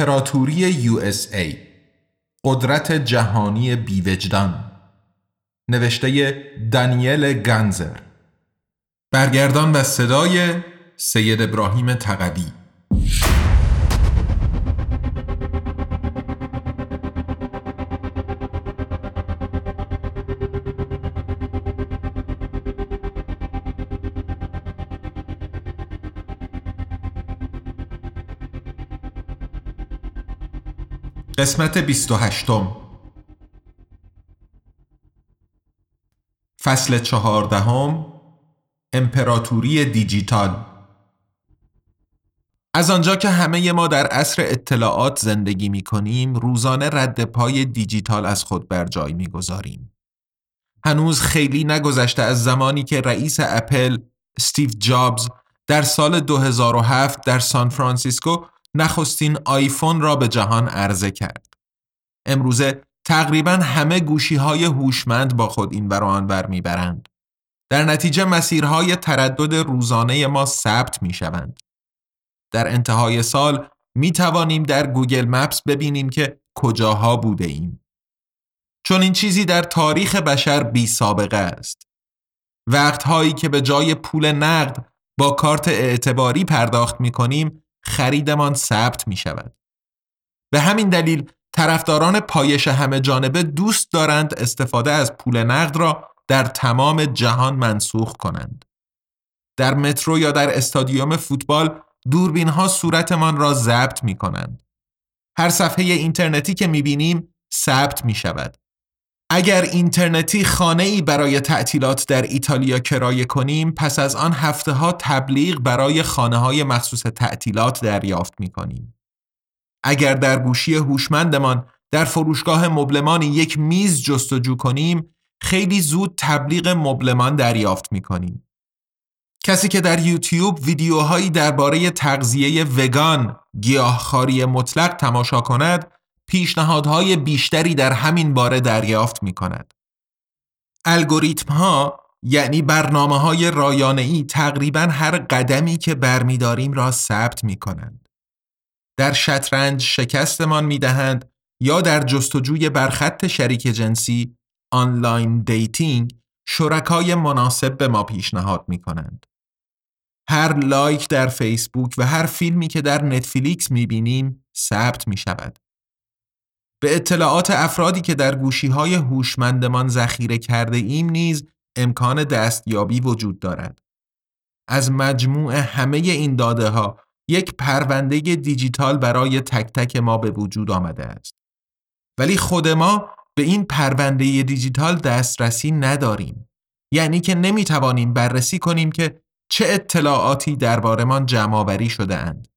امپراتوری USA قدرت جهانی بیوجدان. نوشته دانیل گنزر برگردان و صدای سید ابراهیم تقوی. قسمت 28 فصل چهاردهم امپراتوری دیجیتال از آنجا که همه ما در عصر اطلاعات زندگی می کنیم روزانه رد پای دیجیتال از خود بر جای می گذاریم. هنوز خیلی نگذشته از زمانی که رئیس اپل استیو جابز در سال 2007 در سان فرانسیسکو نخستین آیفون را به جهان عرضه کرد. امروزه تقریبا همه گوشی های هوشمند با خود اینور آنور می‌برند. در نتیجه مسیرهای تردد روزانه ما ثبت می شوند. در انتهای سال می توانیم در گوگل مپس ببینیم که کجاها بوده ایم. چون این چیزی در تاریخ بشر بی سابقه است. وقتهایی که به جای پول نقد با کارت اعتباری پرداخت می کنیم خریدمان ثبت می شود. به همین دلیل طرفداران پایش همه جانبه دوست دارند استفاده از پول نقد را در تمام جهان منسوخ کنند. در مترو یا در استادیوم فوتبال دوربین ها صورتمان را ضبط می کنند. هر صفحه اینترنتی که می بینیم ثبت می شود. اگر اینترنتی خانه ای برای تعطیلات در ایتالیا کرایه کنیم پس از آن هفته ها تبلیغ برای خانه های مخصوص تعطیلات دریافت می کنیم. اگر در گوشی هوشمندمان در فروشگاه مبلمان یک میز جستجو کنیم خیلی زود تبلیغ مبلمان دریافت می کنیم. کسی که در یوتیوب ویدیوهایی درباره تغذیه وگان گیاهخواری مطلق تماشا کند پیشنهادهای بیشتری در همین باره دریافت می کند. الگوریتم ها یعنی برنامه های رایانه ای تقریبا هر قدمی که برمیداریم را ثبت می کنند. در شطرنج شکستمان می دهند یا در جستجوی برخط شریک جنسی online dating شرکای مناسب به ما پیشنهاد می کنند. هر like در فیسبوک و هر فیلمی که در نتفلیکس می بینیم ثبت می شود. به اطلاعات افرادی که در گوشی های هوشمندمان ذخیره کرده ایم نیز امکان دستیابی وجود دارد. از مجموع همه این داده ها یک پرونده دیجیتال برای تک تک ما به وجود آمده است. ولی خود ما به این پرونده دیجیتال دسترسی نداریم. یعنی که نمی توانیم بررسی کنیم که چه اطلاعاتی دربارمان جمع آوری شده اند.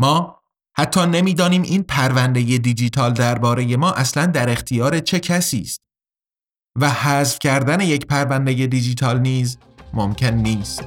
ما حتی نمی‌دانیم این پرونده دیجیتال درباره ما اصلا در اختیار چه کسی است و حذف کردن یک پرونده دیجیتال نیز ممکن نیست.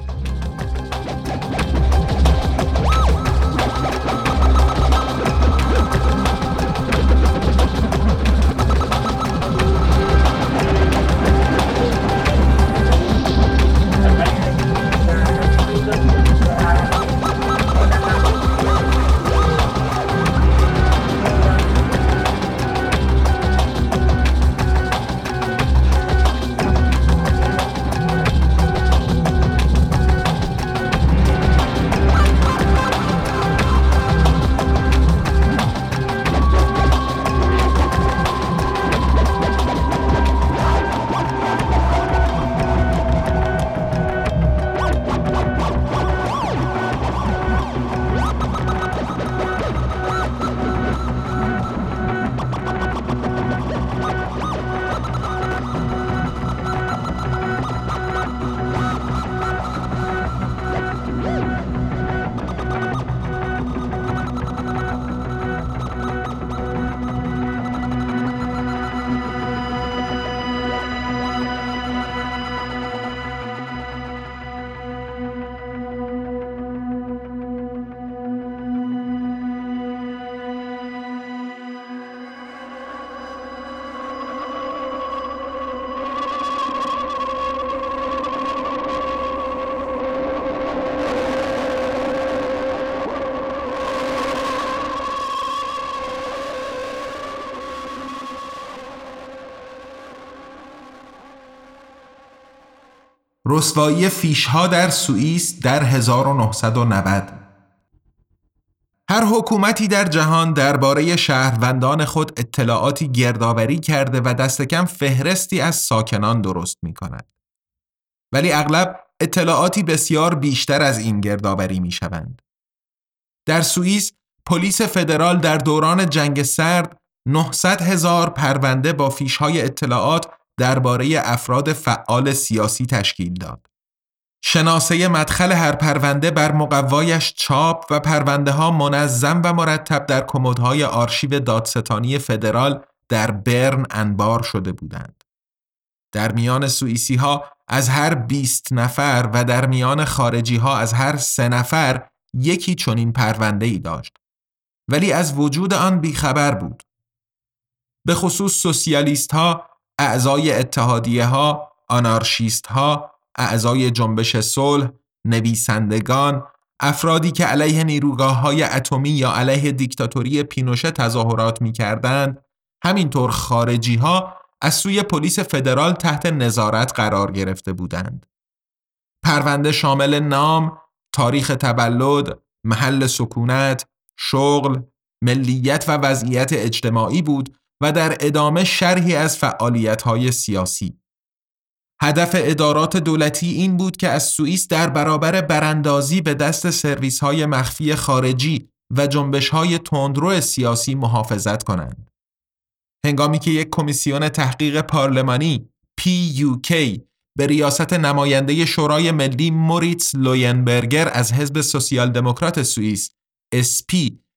رسوایی فیشها در سوئیس در 1990 هر حکومتی در جهان درباره شهروندان خود اطلاعاتی گردآوری کرده و دست کم فهرستی از ساکنان درست می کند. ولی اغلب اطلاعاتی بسیار بیشتر از این گردآوری می شوند. در سوئیس پلیس فدرال در دوران جنگ سرد 900 هزار پرونده با فیشهای اطلاعات درباره افراد فعال سیاسی تشکیل داد. شناسه مدخل هر پرونده بر مقوایش چاپ و پرونده ها منظم و مرتب در کمدهای آرشیو دادستانی فدرال در برن انبار شده بودند. در میان سوئیسی ها از هر 20 نفر و در میان خارجی ها از هر سه نفر یکی چنین پرونده ای داشت. ولی از وجود آن بیخبر بود. به خصوص سوسیالیست ها، اعضای اتحادیه ها، آنارشیست ها، اعضای جنبش صلح، نویسندگان، افرادی که علیه نیروگاه های اتمی یا علیه دیکتاتوری پینوشه تظاهرات می کردند، همینطور خارجی ها از سوی پلیس فدرال تحت نظارت قرار گرفته بودند. پرونده شامل نام، تاریخ تولد، محل سکونت، شغل، ملیت و وضعیت اجتماعی بود و در ادامه شرحی از فعالیت‌های سیاسی. هدف ادارات دولتی این بود که از سوئیس در برابر براندازی به دست سرویس های مخفی خارجی و جنبش های تندرو سیاسی محافظت کنند. هنگامی که یک کمیسیون تحقیق پارلمانی PUK به ریاست نماینده شورای ملی موریتس لوینبرگر از حزب سوسیال دموکرات سوئیس SP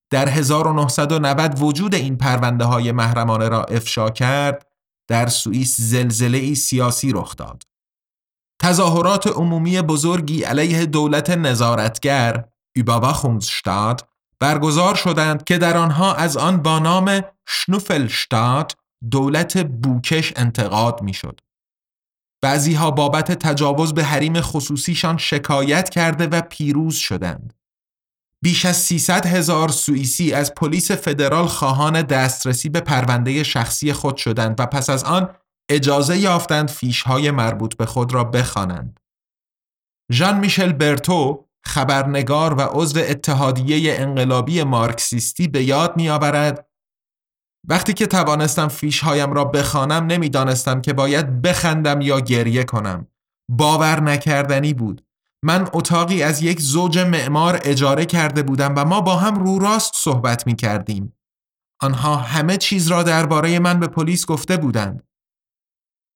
در 1990 وجود این پرونده های محرمانه را افشا کرد در سوئیس زلزله سیاسی رخ داد. تظاهرات عمومی بزرگی علیه دولت نظارتگر Überwachungsstaat برگزار شدند که در آنها از آن با نام شنوفلشتات دولت بوکش انتقاد می‌شد. بعضی ها بابت تجاوز به حریم خصوصیشان شکایت کرده و پیروز شدند. بیش از 300 هزار سوئیسی از پلیس فدرال خواهان دسترسی به پرونده شخصی خود شدند و پس از آن اجازه یافتند فیشهای مربوط به خود را بخوانند. ژان میشل برتو خبرنگار و عضو اتحادیه انقلابی مارکسیستی به یاد میآورد وقتی که توانستم فیشهایم را بخوانم نمی‌دانستم که باید بخندم یا گریه کنم. باور نکردنی بود. من اتاقی از یک زوج معمار اجاره کرده بودم و ما با هم رو راست صحبت می کردیم. آنها همه چیز را درباره من به پلیس گفته بودند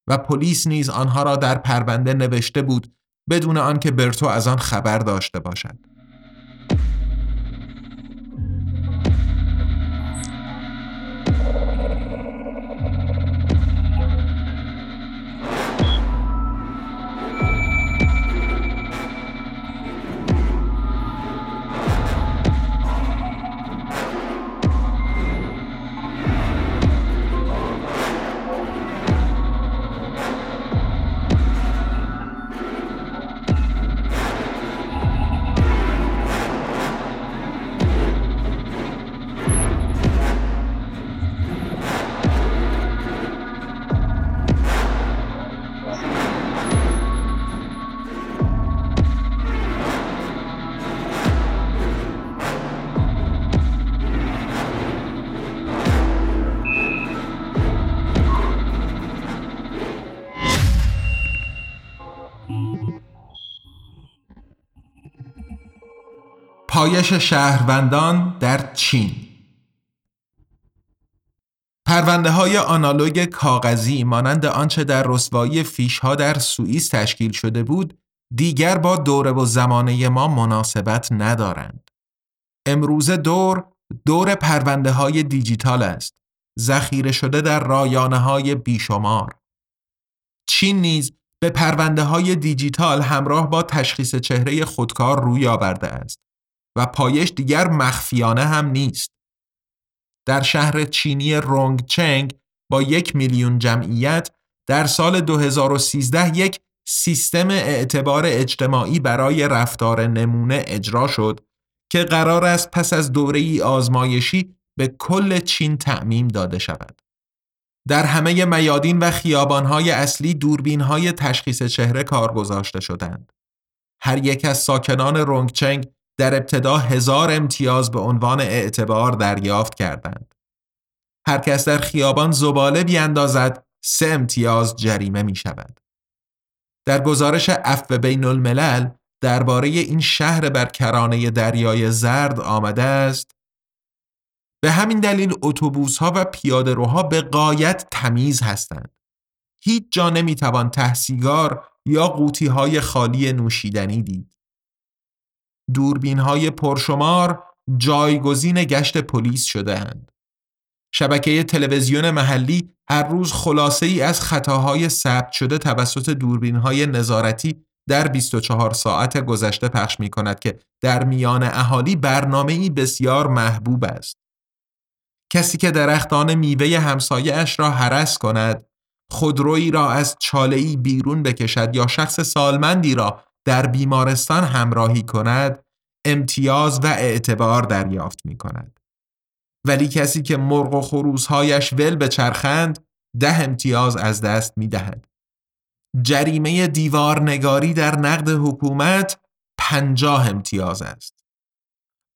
و پلیس نیز آنها را در پرونده نوشته بود بدون آنکه برتو از آن خبر داشته باشد. پایش شهروندان در چین پرونده های آنالوگ کاغذی مانند آنچه در رسوایی فیش ها در سوئیس تشکیل شده بود دیگر با دوره و زمانه ما مناسبت ندارند. امروز دور دور پرونده های دیجیتال است. ذخیره شده در رایانه های بیشمار. چین نیز به پرونده های دیجیتال همراه با تشخیص چهره خودکار روی آورده است. و پایش دیگر مخفیانه هم نیست. در شهر چینی رونگ چنگ با یک میلیون جمعیت در سال 2013 یک سیستم اعتبار اجتماعی برای رفتار نمونه اجرا شد که قرار است پس از دوره ای آزمایشی به کل چین تعمیم داده شود. در همه میادین و خیابانهای اصلی دوربینهای تشخیص چهره کار گذاشته شدند. هر یک از ساکنان رونگچنگ در ابتدا هزار امتیاز به عنوان اعتبار دریافت کردند. هر کس در خیابان زباله بیاندازد سه امتیاز جریمه می شود. در گزارش عفو بین الملل درباره این شهر بر کرانه دریای زرد آمده است به همین دلیل اتوبوس ها و پیاده روها به قایت تمیز هستند. هیچ جا نمی‌توان تحسیگار یا قوطی های خالی نوشیدنی دید. دوربین های پرشمار جایگزین گشت پلیس شده اند. شبکه تلویزیون محلی هر روز خلاصه ای از خطاهای ثبت شده توسط دوربین های نظارتی در 24 ساعت گذشته پخش می کند که در میان اهالی برنامه ای بسیار محبوب است. کسی که درختان میوه همسایه اش را حرس کند خودرویی را از چاله‌ای بیرون بکشد یا شخص سالمندی را در بیمارستان همراهی کند امتیاز و اعتبار دریافت می کند. ولی کسی که مرغ و خروزهایش ول به چرخند ده امتیاز از دست می دهد. جریمه دیوارنگاری در نقد حکومت پنجاه امتیاز است.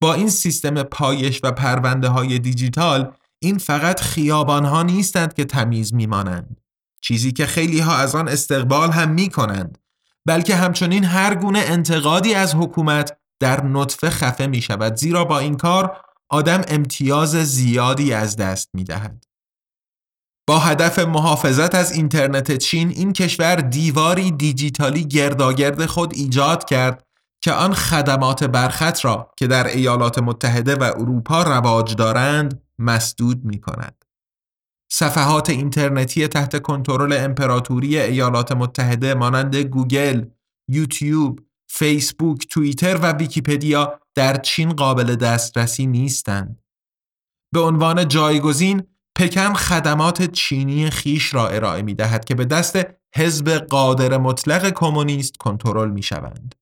با این سیستم پایش و پرونده های دیجیتال این فقط خیابان ها نیستند که تمیز میمانند. چیزی که خیلی ها از آن استقبال هم می کنند. بلکه همچنین هر گونه انتقادی از حکومت در نطفه خفه می شود زیرا با این کار آدم امتیاز زیادی از دست می دهد. با هدف محافظت از اینترنت چین این کشور دیواری دیجیتالی گرداگرد خود ایجاد کرد که آن خدمات برخط را که در ایالات متحده و اروپا رواج دارند مسدود می کند. صفحات اینترنتی تحت کنترل امپراتوری ایالات متحده مانند گوگل، یوتیوب، فیسبوک، توییتر و ویکیپدیا در چین قابل دسترسی نیستند. به عنوان جایگزین پکن خدمات چینی خویش را ارائه می دهد که به دست حزب قادر مطلق کمونیست کنترل می شوند.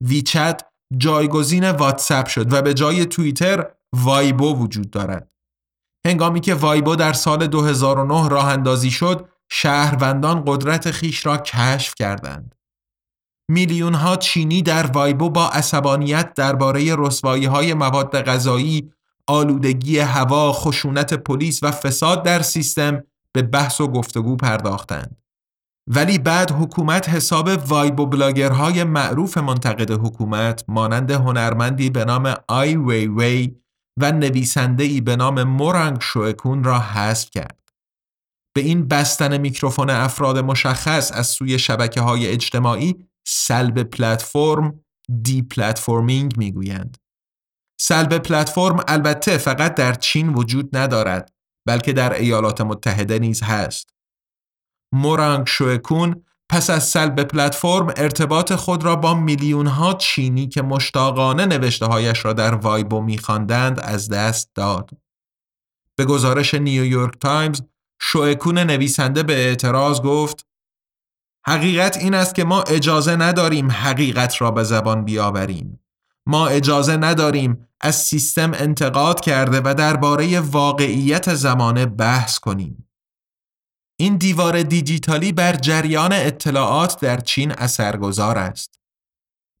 ویچت جایگزین واتساپ شد و به جای توییتر وایبو وجود دارد. هنگامی که وایبو در سال 2009 راه اندازی شد، شهروندان قدرت خیش را کشف کردند. میلیون ها چینی در وایبو با عصبانیت درباره رسوایی های مواد غذایی، آلودگی هوا، خشونت پلیس و فساد در سیستم به بحث و گفتگو پرداختند. ولی بعد حکومت حساب وایبو بلاگرهای معروف منتقد حکومت مانند هنرمندی به نام آی وی وی و نویسنده‌ای به نام مورانگ شوکون را حذف کرد. به این بستن میکروفون افراد مشخص از سوی شبکه های اجتماعی سلب پلتفرم deplatforming می‌گویند. سلب پلتفرم البته فقط در چین وجود ندارد بلکه در ایالات متحده نیز هست. مورانگ شوکون پس از سلب پلتفرم ارتباط خود را با میلیون ها چینی که مشتاقانه نوشته هایش را در وایبو میخواندند از دست داد. به گزارش نیویورک تایمز شوکون نویسنده به اعتراض گفت حقیقت این است که ما اجازه نداریم حقیقت را به زبان بیاوریم. ما اجازه نداریم از سیستم انتقاد کرده و درباره واقعیت زمانه بحث کنیم. این دیوار دیجیتالی بر جریان اطلاعات در چین اثرگذار است.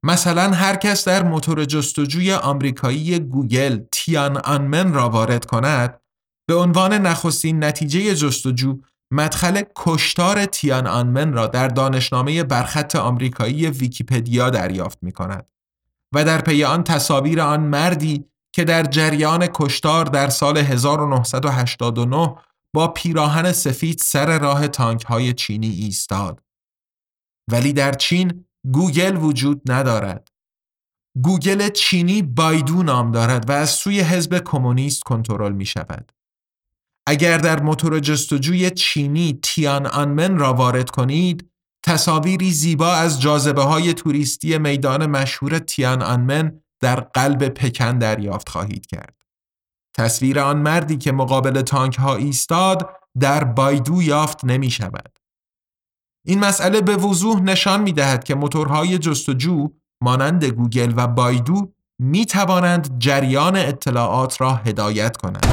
مثلا هر کس در موتور جستجوی آمریکایی گوگل تیان آنمن را وارد کند به عنوان نخستین نتیجه جستجو مدخل کشتار تیان آنمن را در دانشنامه برخط آمریکایی ویکیپدیا دریافت می کند و در پی آن تصاویر آن مردی که در جریان کشتار در سال 1989 با پیراهن سفید سر راه تانک های چینی ایستاد. ولی در چین گوگل وجود ندارد. گوگل چینی بایدو نام دارد و از سوی حزب کمونیست کنترل می شود. اگر در موتور جستجوی چینی تیان آنمن را وارد کنید، تصاویری زیبا از جاذبه های توریستی میدان مشهور تیان آنمن در قلب پکن دریافت خواهید کرد. تصویر آن مردی که مقابل تانک ها ایستاد در بایدو یافت نمی شود. این مسئله به وضوح نشان می دهد که موتورهای جستجو مانند گوگل و بایدو می توانند جریان اطلاعات را هدایت کنند.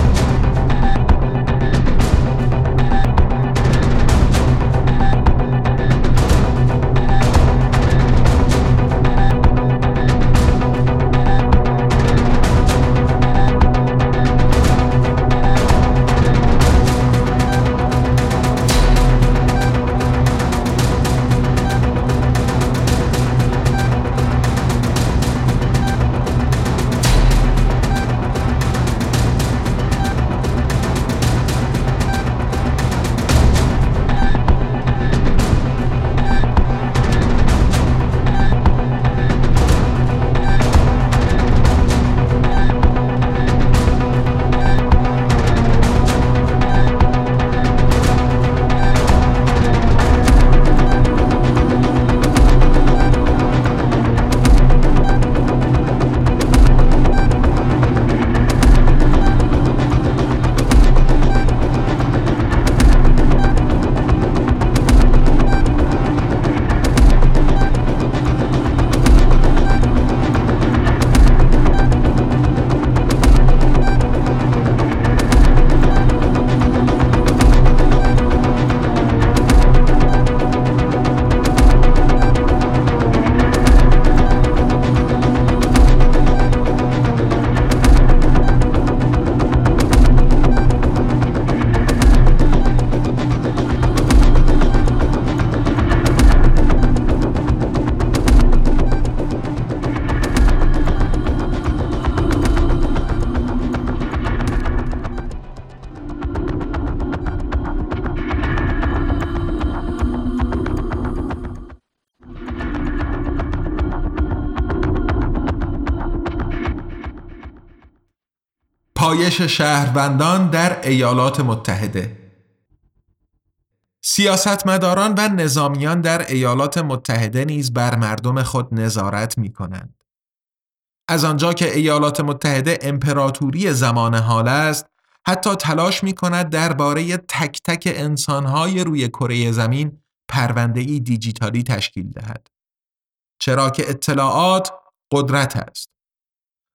پایش شهروندان در ایالات متحده سیاستمداران و نظامیان در ایالات متحده نیز بر مردم خود نظارت می کنند. از آنجا که ایالات متحده امپراتوری زمان حال است، حتی تلاش می کند درباره تک تک انسانهای روی کره زمین پرونده ای دیجیتالی تشکیل دهد. چرا که اطلاعات قدرت است.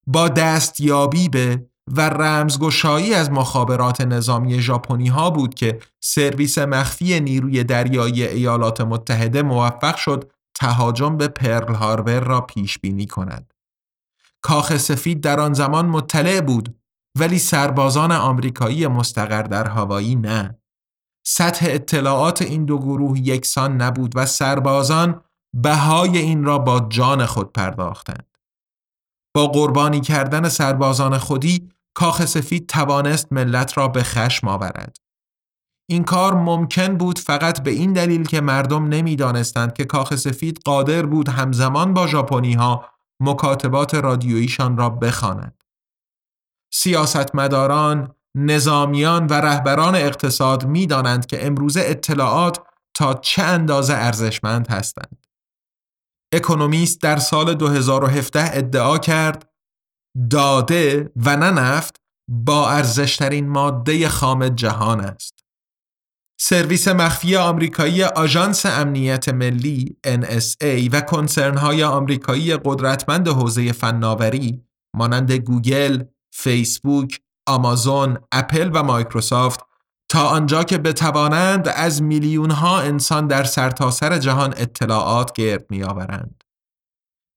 با دستیابی به و رمزگشایی از مخابرات نظامی ژاپنی ها بود که سرویس مخفی نیروی دریایی ایالات متحده موفق شد تهاجم به پرل هاربر را پیش بینی کند. کاخ سفید در آن زمان مطلع بود ولی سربازان آمریکایی مستقر در هوایی نه. سطح اطلاعات این دو گروه یکسان نبود و سربازان بهای این را با جان خود پرداختند. با قربانی کردن سربازان خودی کاخ سفید توانست ملت را به خشم آورد. این کار ممکن بود فقط به این دلیل که مردم نمی‌دانستند که کاخ سفید قادر بود همزمان با ژاپنی ها مکاتبات رادیوییشان را بخواند. سیاستمداران، نظامیان و رهبران اقتصاد می‌دانند که امروزه اطلاعات تا چه اندازه ارزشمند هستند. اکونومیست در سال 2017 ادعا کرد داده و نه نفت با ارزشترین ماده خام جهان است. سرویس مخفی آمریکایی آژانس امنیت ملی NSA و کنسرنهای آمریکایی قدرتمند حوزه فناوری مانند گوگل، فیسبوک، آمازون، اپل و مایکروسافت تا آنجا که بتوانند از میلیون ها انسان در سرتاسر سر جهان اطلاعات گرد میآورند.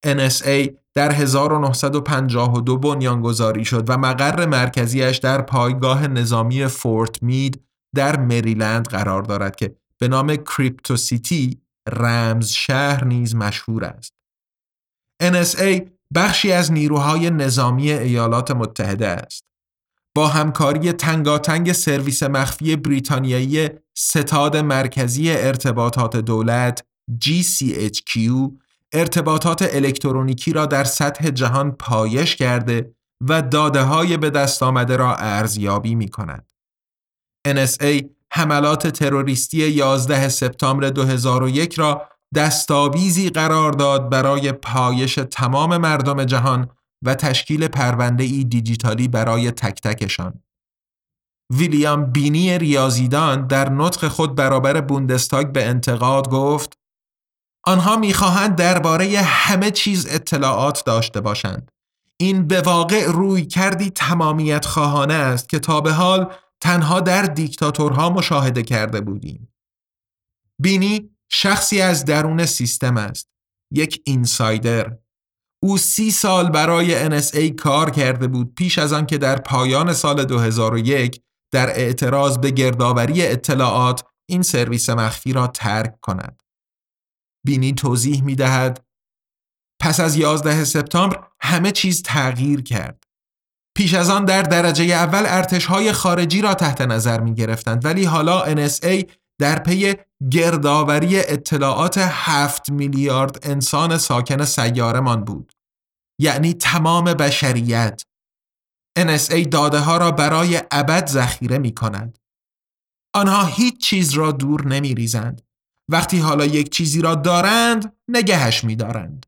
NSA در 1952 بنیانگذاری شد و مقر مرکزیش در پایگاه نظامی فورت مید در مریلند قرار دارد که به نام کریپتو سیتی رمز شهر نیز مشهور است. NSA بخشی از نیروهای نظامی ایالات متحده است. با همکاری تنگاتنگ سرویس مخفی بریتانیایی ستاد مرکزی ارتباطات دولت GCHQ ارتباطات الکترونیکی را در سطح جهان پایش کرده و داده های به دست آمده را ارزیابی می کند. NSA حملات تروریستی 11 سپتامبر 2001 را دستاویزی قرار داد برای پایش تمام مردم جهان و تشکیل پرونده ای دیجیتالی برای تک تکشان. ویلیام بینی ریاضیدان در نطق خود برابر بوندستاگ به انتقاد گفت آنها می‌خواهند درباره همه چیز اطلاعات داشته باشند. این به واقع روی کردی تمامیت خواهانه است که تا به حال تنها در دیکتاتورها مشاهده کرده بودیم. بینی شخصی از درون سیستم است. یک اینسایدر. او سی سال برای NSA کار کرده بود پیش از آن که در پایان سال 2001 در اعتراض به گردآوری اطلاعات این سرویس مخفی را ترک کند. بینی توضیح می دهد پس از 11 سپتامبر همه چیز تغییر کرد. پیش از آن در درجه اول ارتشهای خارجی را تحت نظر می گرفتند ولی حالا NSA در پی گردآوری اطلاعات هفت میلیارد انسان ساکن سیارمان بود. یعنی تمام بشریت. NSA داده ها را برای ابد ذخیره می کند. آنها هیچ چیز را دور نمی ریزند. وقتی حالا یک چیزی را دارند نگهش می دارند.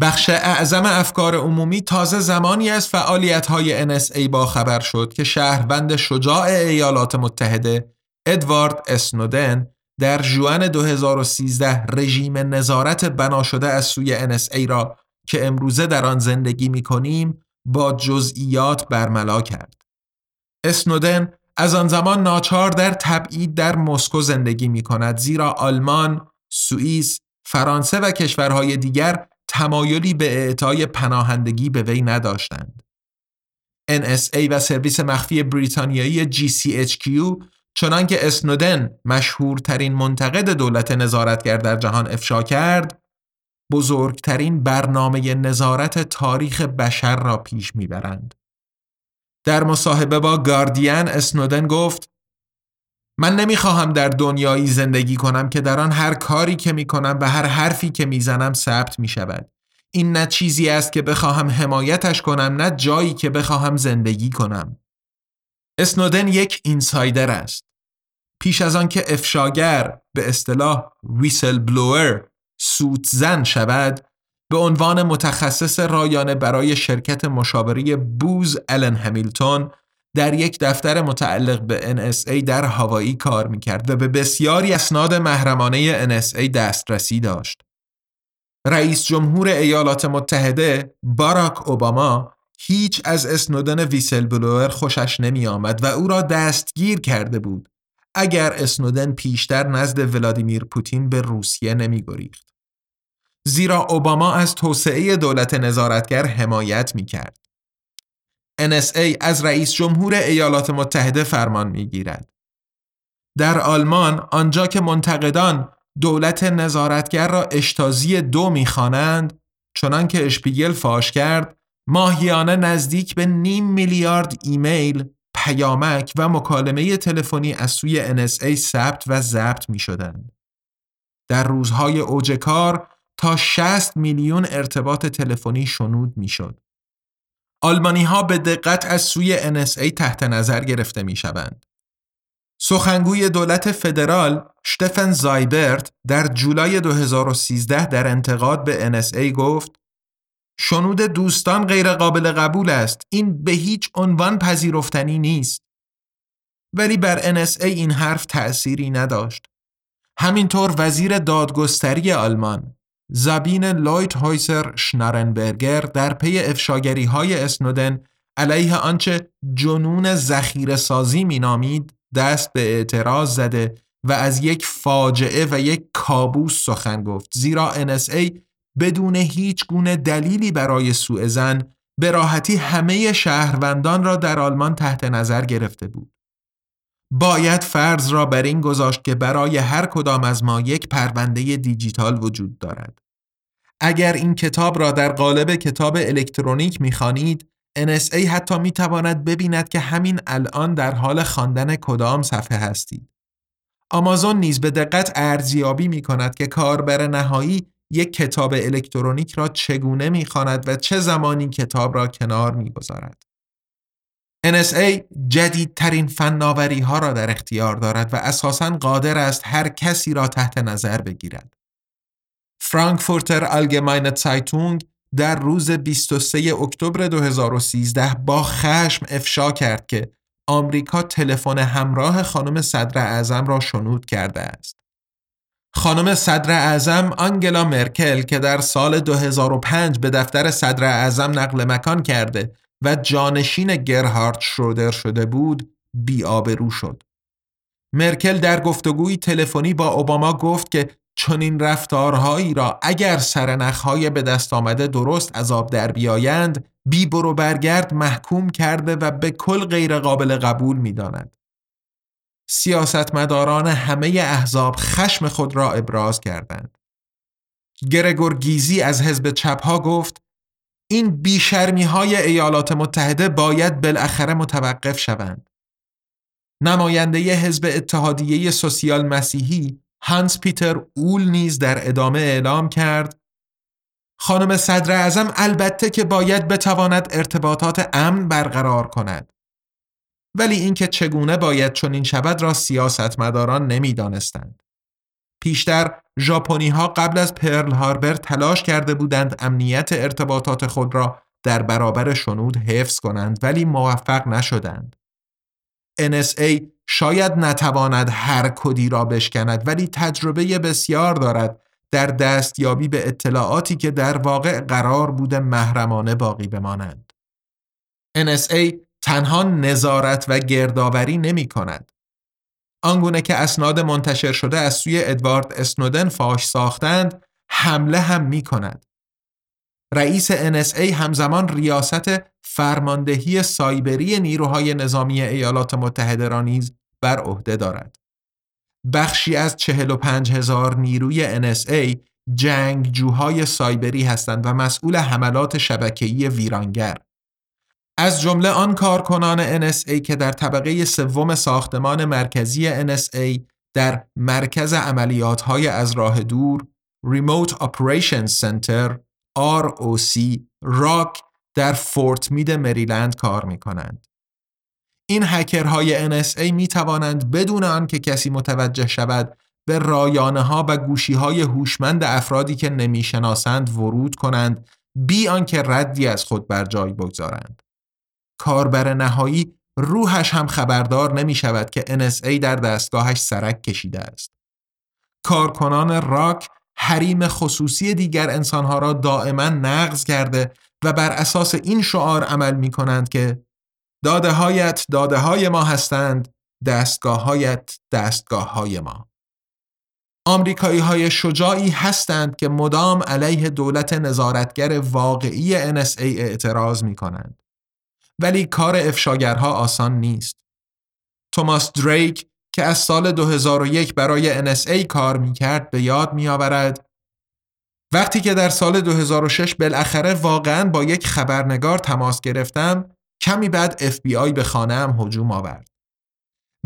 بخش اعظم افکار عمومی تازه زمانی از فعالیت های NSA با خبر شد که شهروند شجاع ایالات متحده ادوارد اسنودن در جوان 2013 رژیم نظارت بنا شده از سوی NSA را که امروزه در آن زندگی می کنیم با جزئیات برملا کرد. اسنودن از آن زمان ناچار در تبعید در مسکو زندگی می کند زیرا آلمان، سوئیس، فرانسه و کشورهای دیگر تمایلی به اعطای پناهندگی به وی نداشتند. NSA و سرویس مخفی بریتانیایی GCHQ چنانکه اسنودن مشهورترین منتقد دولت نظارتگر در جهان افشا کرد بزرگترین برنامه نظارت تاریخ بشر را پیش می‌برند. در مصاحبه با گاردین اسنودن گفت من نمی‌خواهم در دنیایی زندگی کنم که در آن هر کاری که می کنم و هر حرفی که می‌زنم ثبت می شود. این نه چیزی است که بخواهم حمایتش کنم نه جایی که بخواهم زندگی کنم. اسنودن یک اینسایدر است. پیش از آن که افشاگر به اصطلاح ویسل بلوور سوتزن شود به عنوان متخصص رایانه برای شرکت مشاوره بوز الن همیلتون در یک دفتر متعلق به NSA در هوایی کار می‌کرد و به بسیاری اسناد محرمانه NSA دسترسی داشت. رئیس جمهور ایالات متحده باراک اوباما هیچ از اسنودن ویسل بلوور خوشش نمی آمد و او را دستگیر کرده بود اگر اسنودن پیشتر نزد ولادیمیر پوتین به روسیه نمی گریخت. زیرا اوباما از توسعه دولت نظارتگر حمایت می کرد. NSA از رئیس جمهور ایالات متحده فرمان می گیرد. در آلمان آنجا که منتقدان دولت نظارتگر را اشتازی دو می‌خوانند چنان که اشپیگل فاش کرد ماهیانه نزدیک به نیم میلیارد ایمیل پیامک و مکالمه تلفنی از سوی NSA ثبت و ضبط می شدند. در روزهای اوج کار تا 60 میلیون ارتباط تلفنی شنود می شد. آلمانی ها به دقت از سوی NSA تحت نظر گرفته می شوند. سخنگوی دولت فدرال شتفن زایبرت در جولای 2013 در انتقاد به NSA گفت شنود دوستان غیرقابل قبول است این به هیچ عنوان پذیرفتنی نیست ولی بر NSA این حرف تأثیری نداشت همینطور وزیر دادگستری آلمان زابین لایت هایسر شنارنبرگر در پی افشاگری های اسنودن علیه آنچه جنون زخیر سازی مینامید دست به اعتراض زده و از یک فاجعه و یک کابوس سخن گفت زیرا NSA بدون هیچ گونه دلیلی برای سوء زن به راحتی همه شهروندان را در آلمان تحت نظر گرفته بود. باید فرض را بر این گذاشت که برای هر کدام از ما یک پرونده دیجیتال وجود دارد. اگر این کتاب را در قالب کتاب الکترونیک می‌خوانید NSA حتی می‌تواند ببیند که همین الان در حال خواندن کدام صفحه هستید. آمازون نیز به دقت ارزیابی می کند که کاربر نهایی یک کتاب الکترونیک را چگونه می‌خواند و چه زمانی کتاب را کنار می‌گذارد. NSA جدیدترین فناوری ها را در اختیار دارد و اساساً قادر است هر کسی را تحت نظر بگیرد. فرانکفورتر آلگماین سایتونگ در روز 23 اکتبر 2013 با خشم افشا کرد که آمریکا تلفن همراه خانم صدر اعظم را شنود کرده است. خانم صدر اعظم آنگلا مرکل که در سال 2005 به دفتر صدر اعظم نقل مکان کرده و جانشین گرهارد شرودر شده بود بیابرو شد. مرکل در گفتگوی تلفنی با اوباما گفت که چنین رفتارهایی را اگر سرنخهای به دست آمده درست عذاب در بیایند بی برو برگرد محکوم کرده و به کل غیر قابل قبول می داند. سیاستمداران همه احزاب خشم خود را ابراز کردند. گرگور گیزی از حزب چپها گفت این بیشرمی های ایالات متحده باید بالاخره متوقف شوند. نماینده حزب اتحادیه سوسیال مسیحی هانس پیتر اول نیز در ادامه اعلام کرد خانم صدر اعظم البته که باید بتواند ارتباطات امن برقرار کند ولی اینکه چگونه باید چنین شود را سیاستمداران نمی‌دانستند پیشتر ژاپنی ها قبل از پرل هاربر تلاش کرده بودند امنیت ارتباطات خود را در برابر شنود حفظ کنند ولی موفق نشدند. NSA شاید نتواند هر کدی را بشکند ولی تجربه بسیار دارد در دستیابی به اطلاعاتی که در واقع قرار بوده محرمانه باقی بمانند. NSA تنها نظارت و گردآوری نمی کند. آنگونه که اسناد منتشر شده از سوی ادوارد اسنودن فاش ساختند حمله هم می کند. رئیس NSA همزمان ریاست فرماندهی سایبری نیروهای نظامی ایالات متحده را نیز بر عهده دارد. بخشی از 45 هزار نیروی NSA جنگجوهای سایبری هستند و مسئول حملات شبکه‌ای ویرانگر. از جمله آن کارکنان NSA که در طبقه سوم ساختمان مرکزی NSA در مرکز عملیات های از راه دور Remote Operations Center ROC راک در فورت مید مریلند کار می کنند. این هکرهای NSA می توانند بدون آنکه کسی متوجه شود به رایانه ها و گوشی های هوشمند افرادی که نمی‌شناسند ورود کنند بی آنکه ردی از خود بر جای بگذارند. کاربر نهایی روحش هم خبردار نمی شود که NSA در دستگاهش سرک کشیده است. کارکنان راک حریم خصوصی دیگر انسانها را دائما نقض کرده و بر اساس این شعار عمل می کنند که داده هایت داده های ما هستند دستگاه هایت دستگاه های ما آمریکایی های شجاعی هستند که مدام علیه دولت نظارتگر واقعی NSA اعتراض می کنند. ولی کار افشاگرها آسان نیست. توماس دریک که از سال 2001 برای NSA کار می کرد به یاد می آورد وقتی که در سال 2006 بالاخره واقعا با یک خبرنگار تماس گرفتم کمی بعد FBI به خانه هم هجوم آورد.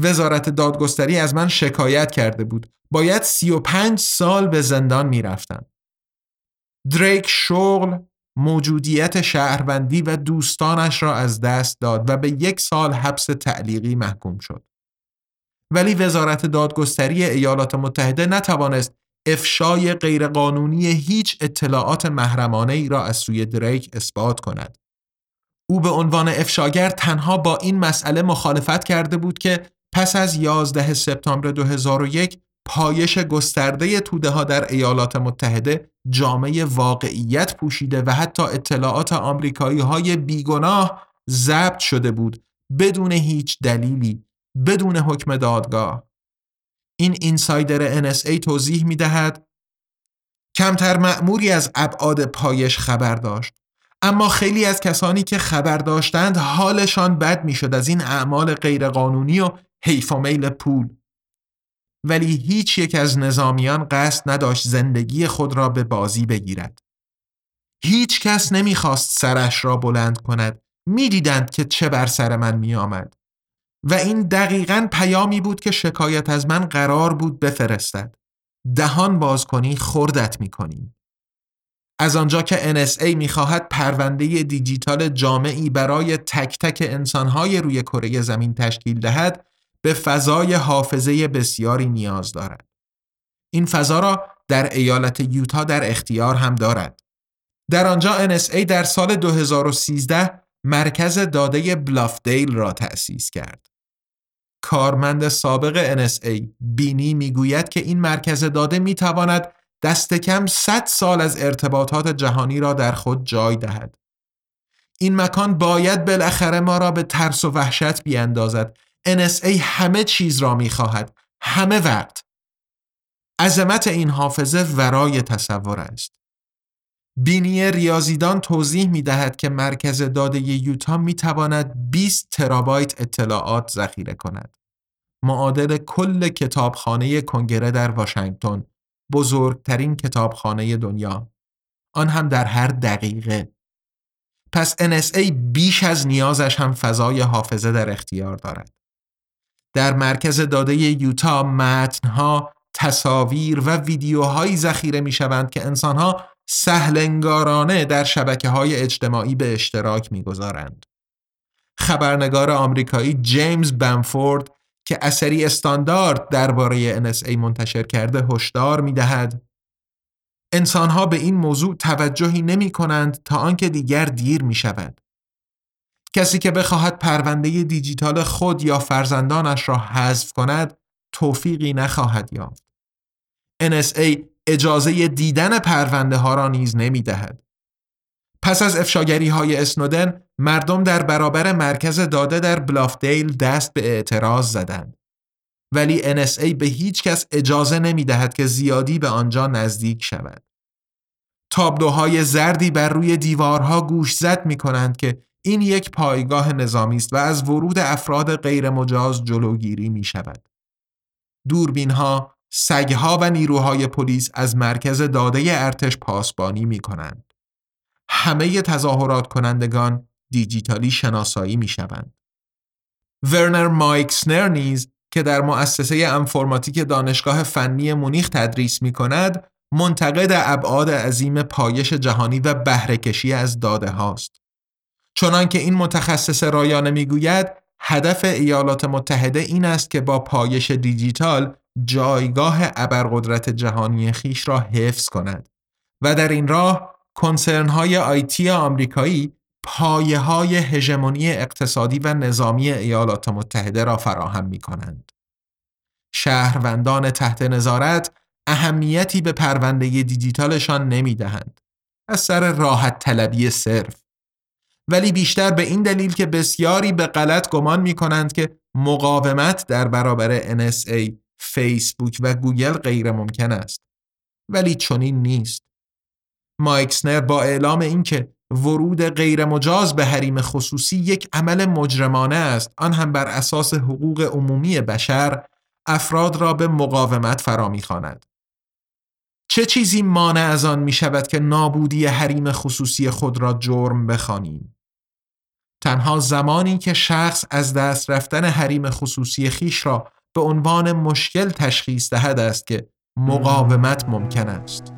وزارت دادگستری از من شکایت کرده بود. باید 35 سال به زندان می رفتم. دریک شغل، موجودیت شهروندی و دوستانش را از دست داد و به یک سال حبس تعلیقی محکوم شد. ولی وزارت دادگستری ایالات متحده نتوانست افشای غیرقانونی هیچ اطلاعات محرمانه ای را از سوی دریک اثبات کند. او به عنوان افشاگر تنها با این مسئله مخالفت کرده بود که پس از 11 سپتامبر 2001 پایش گسترده توده ها در ایالات متحده جامعه واقعیت پوشیده و حتی اطلاعات آمریکایی های بیگناه ضبط شده بود بدون هیچ دلیلی بدون حکم دادگاه. این اینسایدر NSA توضیح می دهد کمتر معموری از ابعاد پایش خبر داشت. اما خیلی از کسانی که خبر داشتند حالشان بد می‌شد. از این اعمال غیرقانونی و حیف و میل پول. ولی هیچ یک از نظامیان قصد نداشت زندگی خود را به بازی بگیرد. هیچ کس نمی‌خواست سرش را بلند کند. می‌دیدند که چه بر سر من می آمد. و این دقیقا پیامی بود که شکایت از من قرار بود بفرستد دهان باز کنی خوردت می کنیم. از آنجا که NSA می‌خواهد پرونده دیجیتال جامعی برای تک تک انسانهای روی کره زمین تشکیل دهد به فضای حافظه بسیاری نیاز دارد. این فضا را در ایالت یوتا در اختیار هم دارد. در آنجا NSA در سال 2013 مرکز داده بلافدیل را تأسیس کرد. کارمند سابق NSA بینی می‌گوید که این مرکز داده می‌تواند دست کم 100 سال از ارتباطات جهانی را در خود جای دهد. این مکان باید بالاخره ما را به ترس و وحشت بیاندازد. NSA همه چیز را می‌خواهد. همه وقت. عظمت این حافظه ورای تصور است. بینی ریاضیدان توضیح می دهد که مرکز داده یوتا می تواند 20 ترابایت اطلاعات ذخیره کند. معادل کل کتابخانه کنگره در واشنگتن بزرگترین کتابخانه دنیا. آن هم در هر دقیقه. پس NSA بیش از نیازش هم فضای حافظه در اختیار دارد. در مرکز داده یوتا متنها تصاویر و ویدیوهایی ذخیره می شوند که انسانها سهلنگارانه در شبکه های اجتماعی به اشتراک می گذارند. خبرنگار آمریکایی جیمز بنفورد که اثری استاندارد درباره NSA منتشر کرده هشدار می دهد انسانها به این موضوع توجهی نمی کنند تا آنکه دیگر دیر می شود. کسی که بخواهد پرونده دیجیتال خود یا فرزندانش را حذف کند توفیقی نخواهد یافت. NSA اجازه دیدن پرونده ها را نیز نمی دهد. پس از افشاگری های اسنودن مردم در برابر مرکز داده در بلافدیل دست به اعتراض زدند. ولی NSA به هیچ کس اجازه نمی دهد که زیادی به آنجا نزدیک شود. تابلوهای زردی بر روی دیوارها گوش زد می کنند که این یک پایگاه نظامی است و از ورود افراد غیرمجاز جلوگیری می شود. دوربین ها، سگها و نیروهای پلیس از مرکز داده ارتش پاسبانی می کنند. همه تظاهرات کنندگان دیجیتالی شناسایی می شوند. ورنر مایکسنر نیز که در مؤسسه انفرماتیک دانشگاه فنی مونیخ تدریس می کند منتقد ابعاد عظیم پایش جهانی و بهرهکشی از داده هاست. چنان که این متخصص رایانه می‌گوید هدف ایالات متحده این است که با پایش دیجیتال جایگاه ابرقدرت جهانی خیش را حفظ کند و در این راه کنسرن های آیتی آمریکایی پایه های هژمونی اقتصادی و نظامی ایالات متحده را فراهم می کنند. شهروندان تحت نظارت اهمیتی به پرونده دیجیتالشان نمی دهند. از سر راحت طلبی صرف. ولی بیشتر به این دلیل که بسیاری به غلط گمان می کنند که مقاومت در برابر NSA، فیسبوک و گوگل غیر ممکن است. ولی چنین نیست. مایکسنر با اعلام اینکه ورود غیرمجاز به حریم خصوصی یک عمل مجرمانه است آن هم بر اساس حقوق عمومی بشر افراد را به مقاومت فرا می‌خواند چه چیزی مانع از آن می شود که نابودی حریم خصوصی خود را جرم بخوانیم تنها زمانی که شخص از دست رفتن حریم خصوصی خیش را به عنوان مشکل تشخیص دهد است که مقاومت ممکن است.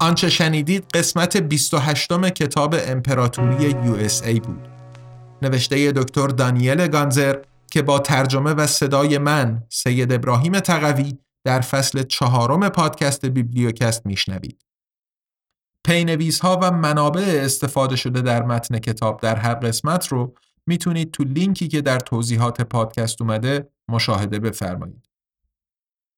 آنچه شنیدید قسمت 28 کتاب امپراتوری USA بود. نوشته دکتر دانیل گانزر که با ترجمه و صدای من سید ابراهیم تقوی در فصل چهارم پادکست بیبلیوکست میشنوید. پی‌نویس ها و منابع استفاده شده در متن کتاب در هر قسمت رو می‌تونید تو لینکی که در توضیحات پادکست اومده مشاهده بفرمایید.